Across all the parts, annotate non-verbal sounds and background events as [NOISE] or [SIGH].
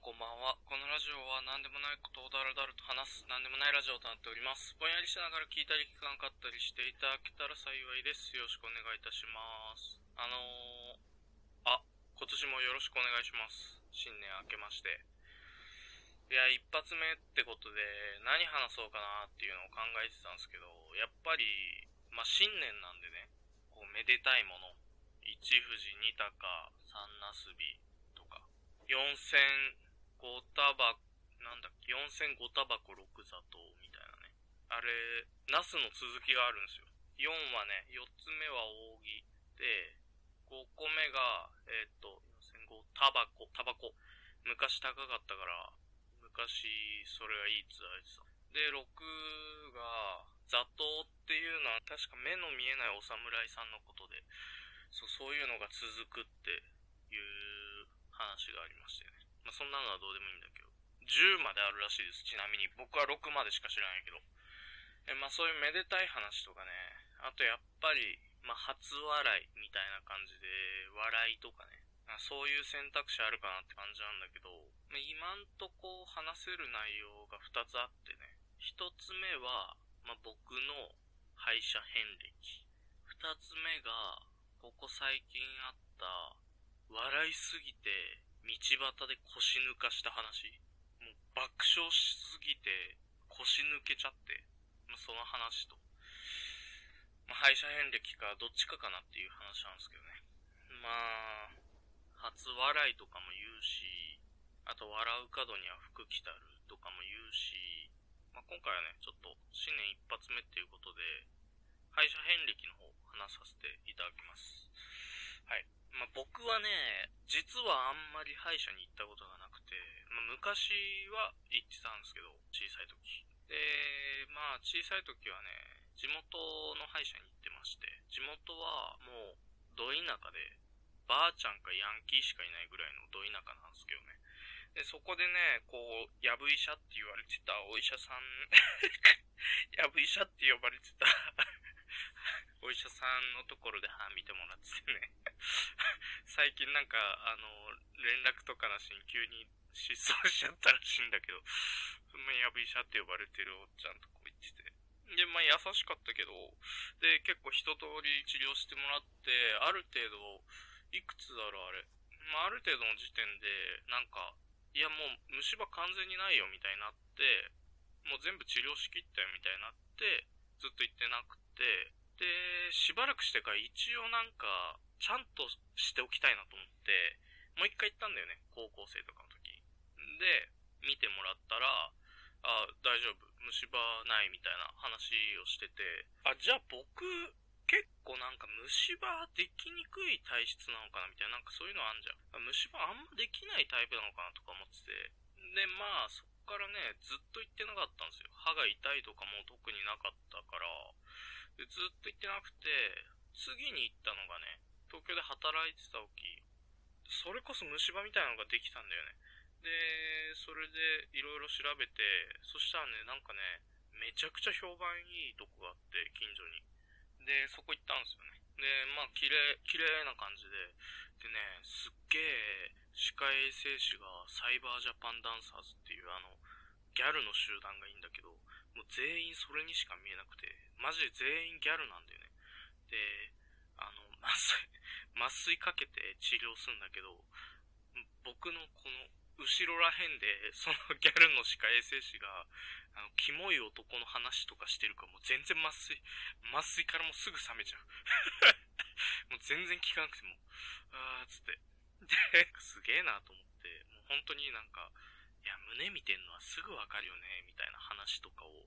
こんばんは。このラジオは何でもないことをだらだらと話す何でもないラジオとなっております。ぼんやりしながら聞いたり聞かなかったりしていただけたら幸いです。よろしくお願いいたします。あのー、あ、今年もよろしくお願いします。新年明けまして。いや、一発目ってことで何話そうかなっていうのを考えてたんですけど、やっぱり、まあ、新年なんでね、こう、めでたいもの。一富士二鷹三なすびとか、四五タバ、なんだっけ、四千五タバコ六砂糖みたいなね。あれ、ナスの続きがあるんですよ。4はね、4つ目は扇で、5個目が、えっ、と、4005タバコ、タバコ。昔高かったから、昔それがいいっつあれてた。で、6が、座頭っていうのは確か目の見えないお侍さんのことで、そう、そういうのが続くっていう話がありましてね。まあ、そんなのはどうでもいいんだけど。10まであるらしいです。ちなみに。僕は6までしか知らないけど。え、まあそういうめでたい話とかね。あとやっぱり、まあ初笑いみたいな感じで、笑いとかね。まあそういう選択肢あるかなって感じなんだけど、まあ、今んとこ話せる内容が2つあってね。1つ目は、まあ僕の敗者遍歴。2つ目が、ここ最近あった、笑いすぎて、道端で腰抜かした話。もう爆笑しすぎて、腰抜けちゃって、まあ、その話と。まあ、敗者遍歴かどっちかかなっていう話なんですけどね。まあ、初笑いとかも言うし、あと笑う角には服着たるとかも言うし、まあ、今回はね、ちょっと新年一発目っていうことで、敗者遍歴の方話させていただきます。はい。まあ、僕はね、実はあんまり歯医者に行ったことがなくて、まあ、昔は行ってたんですけど、小さい時。で、まあ、小さい時はね、地元の歯医者に行ってまして、地元はもう、ど田舎で、ばあちゃんかヤンキーしかいないぐらいのど田舎なんですけどね。で、そこでね、こう、やぶ医者って言われてたお医者さん、[LAUGHS] やぶ医者って呼ばれてた [LAUGHS] お医者さんのところで歯見てもらっててね。[LAUGHS] 最近なんか、あの、連絡とかなしに急に失踪しちゃったらしいんだけど、まあ、やぶ医者って呼ばれてるおっちゃんとこ行ってて。で、まあ優しかったけど、で、結構一通り治療してもらって、ある程度、いくつだろうあれ。まあある程度の時点で、なんか、いやもう虫歯完全にないよみたいになって、もう全部治療しきったよみたいになって、ずっと行ってなくて、で、しばらくしてから一応なんか、ちゃんとしておきたいなと思って、もう一回行ったんだよね、高校生とかの時。で、見てもらったら、あ、大丈夫、虫歯ないみたいな話をしてて、あ、じゃあ僕、結構なんか虫歯できにくい体質なのかなみたいな、なんかそういうのあんじゃん。虫歯あんまできないタイプなのかなとか思ってて。で、まあ、そからね、ずっと行ってなかったんですよ。歯が痛いとかも特になかったから、でずっと行ってなくて、次に行ったのがね、東京で働いてた時、それこそ虫歯みたいなのができたんだよね。で、それでいろいろ調べて、そしたらね、なんかね、めちゃくちゃ評判いいとこがあって、近所に。で、そこ行ったんですよね。で、まあ、綺麗、綺麗な感じで。でね、すっげえ、歯科衛生士がサイバージャパンダンサーズっていうあの、ギャルの集団がいいんだけど、もう全員それにしか見えなくて、マジで全員ギャルなんだよね。で、あの、麻酔、[LAUGHS] 麻酔かけて治療するんだけど、僕のこの、後ろらへんで、その [LAUGHS] ギャルの歯科衛生士が、あの、キモい男の話とかしてるから、もう全然麻酔、麻酔からもすぐ冷めちゃう。[LAUGHS] もう全然効かなくても、あーっつって。で、すげえなと思って、もう本当になんか、や、胸見てんのはすぐわかるよね、みたいな話とかを、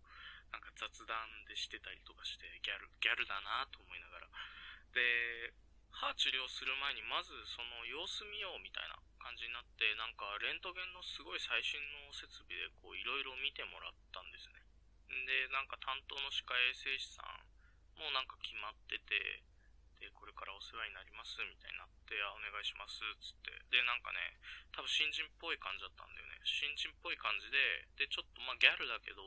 なんか雑談でしてたりとかして、ギャル、ギャルだなと思いながら。で、歯治療する前にまずその様子見ようみたいな感じになって、なんかレントゲンのすごい最新の設備でこういろいろ見てもらったんですね。で、なんか担当の歯科衛生士さんもなんか決まってて、で、これからお世話になりますみたいになって、あ、お願いします、つって。で、なんかね、多分新人っぽい感じだったんだよね。新人っぽい感じで、で、ちょっとまあギャルだけど、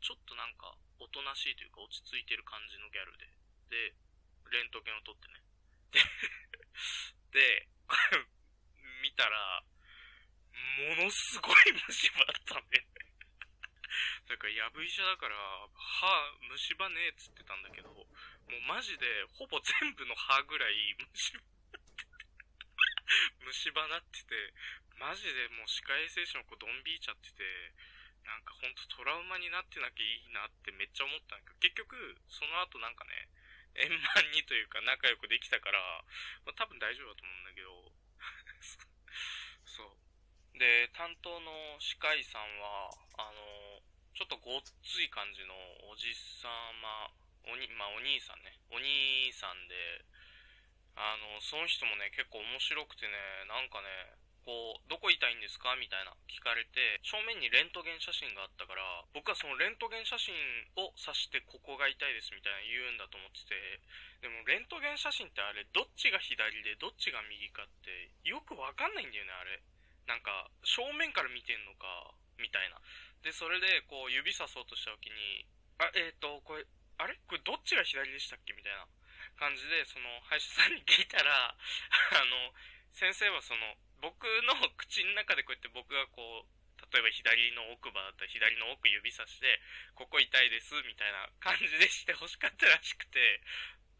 ちょっとなんか、おとなしいというか落ち着いてる感じのギャルで。で、レントゲンを取ってね。で、[LAUGHS] で、[LAUGHS] 見たら、ものすごい虫歯だったんで。[LAUGHS] だから、やぶ医者だから、歯、虫歯ねえっつってたんだけど、もうマジで、ほぼ全部の歯ぐらい虫歯ってて、[LAUGHS] 虫歯なってて、マジでもう歯科衛生士の子ドンビーちゃってて、なんかほんとトラウマになってなきゃいいなってめっちゃ思ったんだけど、結局、その後なんかね、円満にというか仲良くできたから、まあ、多分大丈夫だと思うんだけど、[LAUGHS] そう。で、担当の歯科医さんは、あの、ちょっとごっつい感じのおじさま、おに、まあお兄さんね、お兄さんで、あの、その人もね、結構面白くてね、なんかね、こう、どこ痛いんですか？みたいな聞かれて、正面にレントゲン写真があったから、僕はそのレントゲン写真を指してここが痛いですみたいな言うんだと思ってて、でもレントゲン写真ってあれ、どっちが左でどっちが右かってよくわかんないんだよね、あれ。なんか、正面から見てんのか、みたいな。で、それでこう指さそうとした時に、あ、えっ、ー、と、これ、あれ？これどっちが左でしたっけ？みたいな。感じで、その歯医者さんに聞いたら、[LAUGHS] あの、先生はその、僕の口の中でこうやって僕がこう、例えば左の奥歯だったら左の奥指さして、ここ痛いです、みたいな感じでして欲しかったらしくて、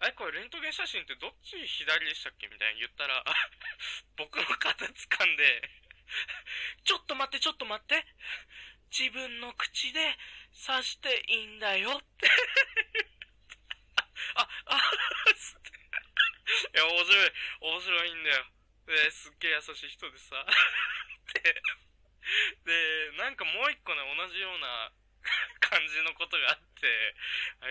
あれこれレントゲン写真ってどっち左でしたっけ？みたいに言ったら、[LAUGHS] 僕の肩掴んで、[LAUGHS] ちょっと待って、ちょっと待って。自分の口で刺していいんだよってあ、あ、いや、面白い、面白いんだよ。で、すっげえ優しい人でさ。[LAUGHS] で、で、なんかもう一個ね、同じような [LAUGHS] 感じのことがあって、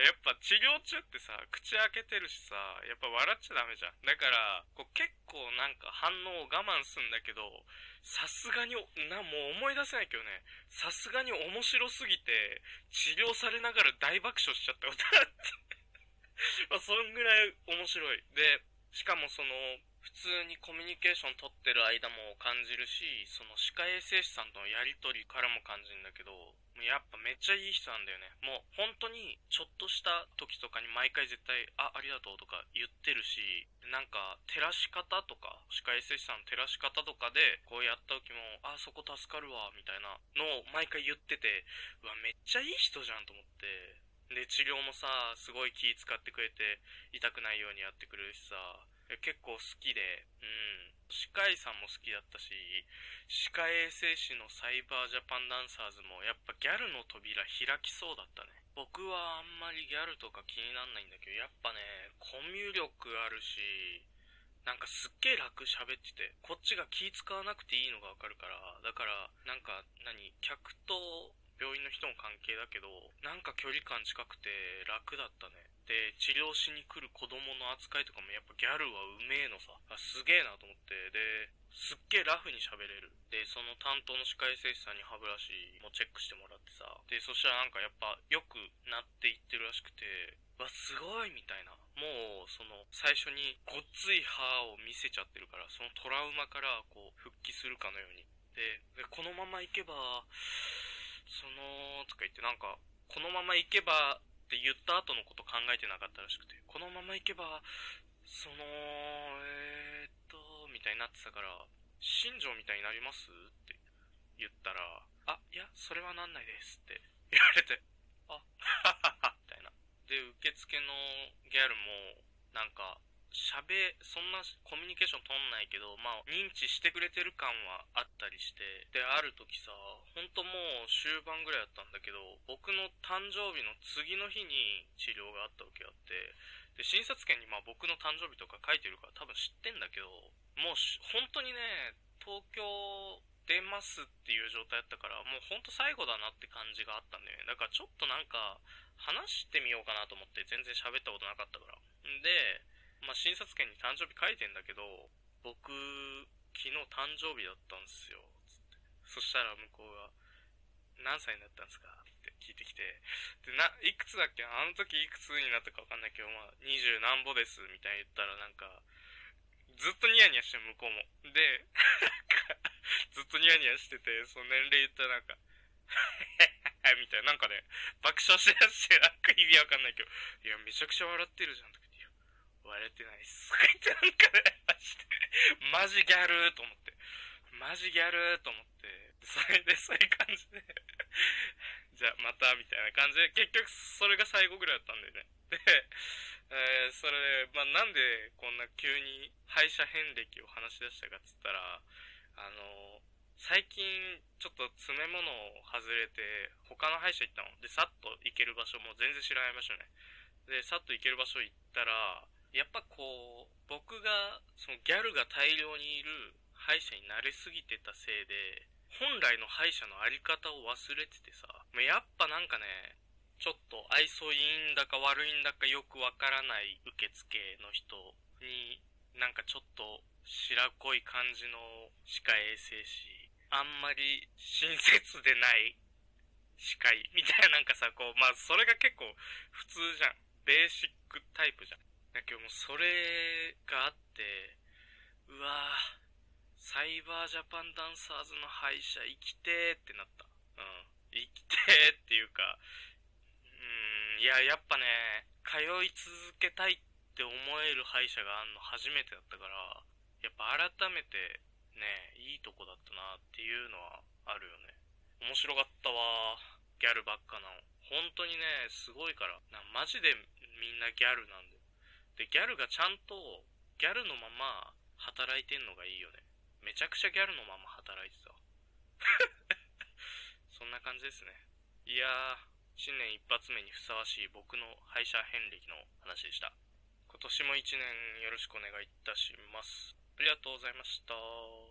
やっぱ治療中ってさ、口開けてるしさ、やっぱ笑っちゃダメじゃん。だから、こう結構なんか反応を我慢するんだけど、さすがに、な、もう思い出せないけどね、さすがに面白すぎて、治療されながら大爆笑しちゃったことあって。[LAUGHS] まあ、そんぐらい面白い。で、しかもその、普通にコミュニケーション取ってる間も感じるし、その歯科衛生士さんとのやりとりからも感じるんだけど、やっぱめっちゃいい人なんだよね。もう本当にちょっとした時とかに毎回絶対、あ、ありがとうとか言ってるし、なんか照らし方とか、歯科衛生士さんの照らし方とかで、こうやった時も、あ、そこ助かるわ、みたいなのを毎回言ってて、うわ、めっちゃいい人じゃんと思って。で、治療もさ、すごい気使ってくれて、痛くないようにやってくれるしさ、結構好きで、うん。歯科医さんも好きだったし、歯科衛生士のサイバージャパンダンサーズもやっぱギャルの扉開きそうだったね。僕はあんまりギャルとか気になんないんだけど、やっぱね、コミュ力あるし、なんかすっげえ楽喋ってて、こっちが気使わなくていいのがわかるから、だから、なんか、何、客と病院の人も関係だけど、なんか距離感近くて楽だったね。で、治療しに来る子供の扱いとかもやっぱギャルはうめえのさ。あすげえなと思って。で、すっげえラフに喋れる。で、その担当の歯科衛生士さんに歯ブラシもチェックしてもらってさ。で、そしたらなんかやっぱ良くなっていってるらしくて、わ、すごいみたいな。もう、その、最初にごっつい歯を見せちゃってるから、そのトラウマからこう、復帰するかのように。で、でこのまま行けば、その、とか言ってなんか、このまま行けばって言った後のこと考えてなかったらしくて、このまま行けば、その、えー、っと、みたいになってたから、新庄みたいになりますって言ったら、あ、いや、それはなんないですって言われて、あ、ははは、みたいな。で、受付のギャルも、なんか、喋、そんなコミュニケーション取んないけど、まあ、認知してくれてる感はあったりして、で、ある時さ、ほんともう終盤ぐらいだったんだけど、僕の誕生日の次の日に治療があったわけあって、で、診察券にまあ僕の誕生日とか書いてるから多分知ってんだけど、もう本当にね、東京出ますっていう状態だったから、もうほんと最後だなって感じがあったんだよね。だからちょっとなんか、話してみようかなと思って全然喋ったことなかったから。んで、まあ、診察券に誕生日書いてんだけど、僕、昨日誕生日だったんですよ。つってそしたら向こうが、何歳になったんですか？って聞いてきて、で、な、いくつだっけ？あの時いくつになったかわかんないけど、まあ、二十何歩です。みたいに言ったらなんか、ずっとニヤニヤして向こうも。で、ずっとニヤニヤしてて、その年齢言ったらなんか、みたいな、なんかね、爆笑しだして、なんか意味わかんないけど、いや、めちゃくちゃ笑ってるじゃん。とか割れてないっす。とか言ってなんかね、マジで。マジギャルーと思って。マジギャルーと思って、それでそういう感じでじゃあまたみたいな感じで、結局それが最後ぐらいだったんだよね。で、えー、それで、まあ、なんでこんな急に敗者遍歴を話し出したかっつったら、あの、最近ちょっと詰め物を外れて、他の歯医者行ったの。で、さっと行ける場所も全然知らない場所ね。で、さっと行ける場所行ったら、やっぱこう、僕が、そのギャルが大量にいる歯医者に慣れすぎてたせいで、本来の歯医者のあり方を忘れててさ、やっぱなんかね、ちょっと愛想いいんだか悪いんだかよくわからない受付の人に、なんかちょっと白濃い感じの歯科衛生士、あんまり親切でない歯科医みたいななんかさ、こう、まあそれが結構普通じゃん。ベーシックタイプじゃん。だけどもそれがあって、うわぁ、サイバージャパンダンサーズの歯医者生きてーってなった。うん。生きてーっていうか、うん、いや、やっぱね、通い続けたいって思える歯医者があんの初めてだったから、やっぱ改めてね、いいとこだったなっていうのはあるよね。面白かったわ。ギャルばっかなの。本当にね、すごいから。なマジでみんなギャルなんだよ。で、ギャルがちゃんと、ギャルのまま働いてんのがいいよね。めちゃくちゃギャルのまま働いてた。[LAUGHS] そんな感じですね。いやー、新年一発目にふさわしい僕の敗者遍歴の話でした。今年も一年よろしくお願いいたします。ありがとうございました。